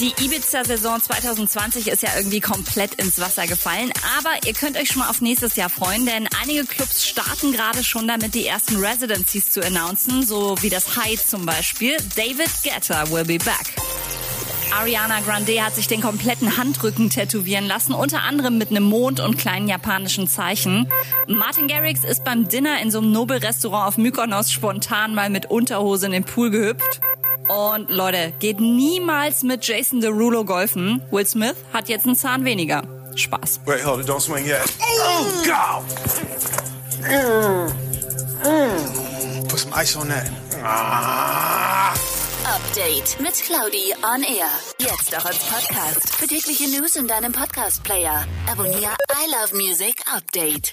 Die Ibiza-Saison 2020 ist ja irgendwie komplett ins Wasser gefallen, aber ihr könnt euch schon mal auf nächstes Jahr freuen, denn einige Clubs starten gerade schon damit, die ersten Residencies zu announcen, so wie das Hyde zum Beispiel. David Guetta will be back. Ariana Grande hat sich den kompletten Handrücken tätowieren lassen, unter anderem mit einem Mond und kleinen japanischen Zeichen. Martin Garrix ist beim Dinner in so einem Nobelrestaurant auf Mykonos spontan mal mit Unterhose in den Pool gehüpft. Und Leute, geht niemals mit Jason Derulo golfen. Will Smith hat jetzt einen Zahn weniger. Spaß. Wait, hold it, don't swing yet. Oh, God! Put some ice on that. Ah. Update mit Claudi on Air. Jetzt auch als Podcast. Für tägliche News in deinem Podcast-Player. Abonniere I Love Music Update.